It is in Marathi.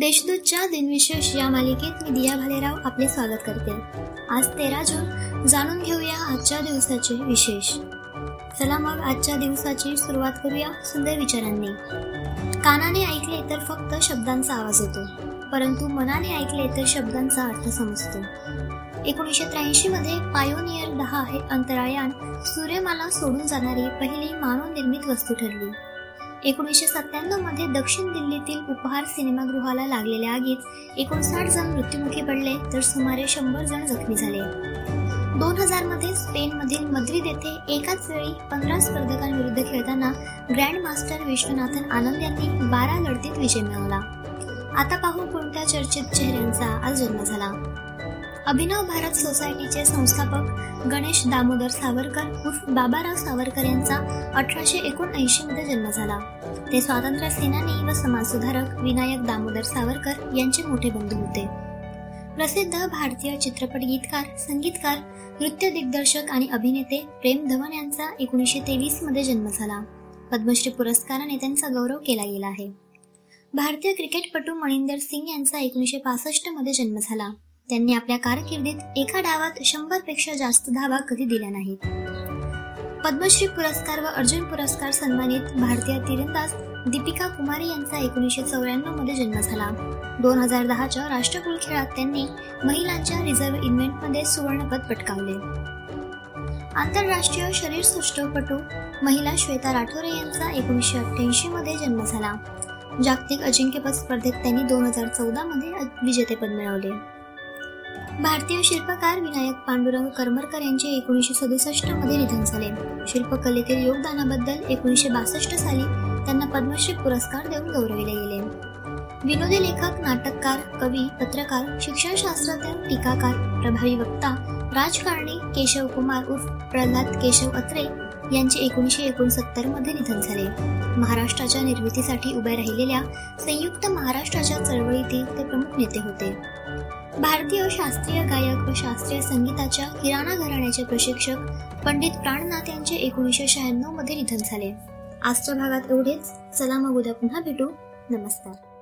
देशदूतच्या दिनविशेष या मालिकेत मी दिया भालेराव आपले स्वागत करते. आज तेरा जून. जाणून घेऊया आजच्या दिवसाचे विशेष. चला मग आजच्या दिवसाची सुरुवात करूया सुंदर विचारांनी. कानाने ऐकले तर फक्त शब्दांचा आवाज होतो परंतु मनाने ऐकले तर शब्दांचा अर्थ समजतो. एकोणीसशे त्र्याऐंशी मध्ये पायोनियर दहा हे अंतराळयान सूर्यमाला सोडून जाणारी पहिली मानवनिर्मित वस्तू ठरली. एकोणीसशे सत्त्याण्णवमध्ये दक्षिण दिल्लीतील उपहार सिनेमागृहाला लागलेल्या आगीत एकोणसाठ जण मृत्युमुखी पडले तर सुमारे शंभर जण जखमी झाले. दोन हजारमध्ये स्पेन मधील मद्रिद येथे एकाच वेळी पंधरा स्पर्धकांविरुद्ध खेळताना ग्रँड मास्टर विश्वनाथन आनंद यांनी बारा लढतीत विजय मिळवला. आता पाहू कोणत्या चर्चित चेहऱ्यांचा आज जन्म झाला. अभिनव भारत सोसायटीचे संस्थापक गणेश दामोदर सावरकर उर्फ बाबाराव सावरकर यांचा अठराशे एकोणऐंशी मध्ये जन्म झाला. ते स्वातंत्र्य सेनानी व समाजसुधारक विनायक दामोदर सावरकर यांचे मोठे बंधू होते. प्रसिद्ध भारतीय चित्रपट गीतकार संगीतकार नृत्य दिग्दर्शक आणि अभिनेते प्रेम धवन यांचा एकोणीसशे तेवीसमध्ये जन्म झाला. पद्मश्री पुरस्काराने त्यांचा गौरव केला गेला आहे. भारतीय क्रिकेटपटू मणिंदर सिंग यांचा एकोणीसशे पासष्टमध्ये जन्म झाला. त्यांनी आपल्या कारकिर्दीत एका डावात शंभरपेक्षा जास्त धावा कधी दिल्या नाहीत. पद्मश्री पुरस्कार व अर्जुन पुरस्कार सन्मानित भारतीय तिरंदाज दीपिका कुमारी यांचा एकोणीसशे चौऱ्याण्णवमध्ये जन्म झाला. दोन हजार दहाच्या राष्ट्रकुल खेळात त्यांनी महिलांच्या रिझर्व्ह इव्हेंटमध्ये सुवर्णपद पटकावले. आंतरराष्ट्रीय शरीरसृष्टपटू महिला श्वेता राठोरे यांचा एकोणीसशे अठ्ठ्याऐंशी मध्ये जन्म झाला. जागतिक अजिंक्यपद स्पर्धेत त्यांनी दोन हजार चौदा मध्ये विजेतेपद मिळवले. भारतीय शिल्पकार विनायक पांडुरंग करमरकर यांचे एकोणीसशे सदुसष्टमध्ये निधन झाले. शिल्पकलेतील योगदानाबद्दल एकोणीसशे बासष्ट साली त्यांना पद्मश्री पुरस्कार देऊन गौरविले गेले. विनोदी लेखक नाटककार कवी पत्रकार शिक्षणशास्त्रज्ञ टीकाकार प्रभावी वक्ता राजकारणी केशव कुमार उर्फ प्रल्हाद केशव अत्रे यांचे एकोणीसशे एकोणसत्तरमध्ये निधन झाले. महाराष्ट्राच्या निर्मितीसाठी उभ्या राहिलेल्या संयुक्त महाराष्ट्राच्या चळवळीतील ते प्रमुख नेते होते. भारतीय शास्त्रीय गायक व शास्त्रीय संगीताच्या किराणा घराण्याचे प्रशिक्षक पंडित प्राणनाथ यांचे एकोणीसशे शहाण्णवमध्ये निधन झाले. आजच्या भागात एवढेच. चला मग उद्या पुन्हा भेटू. नमस्कार.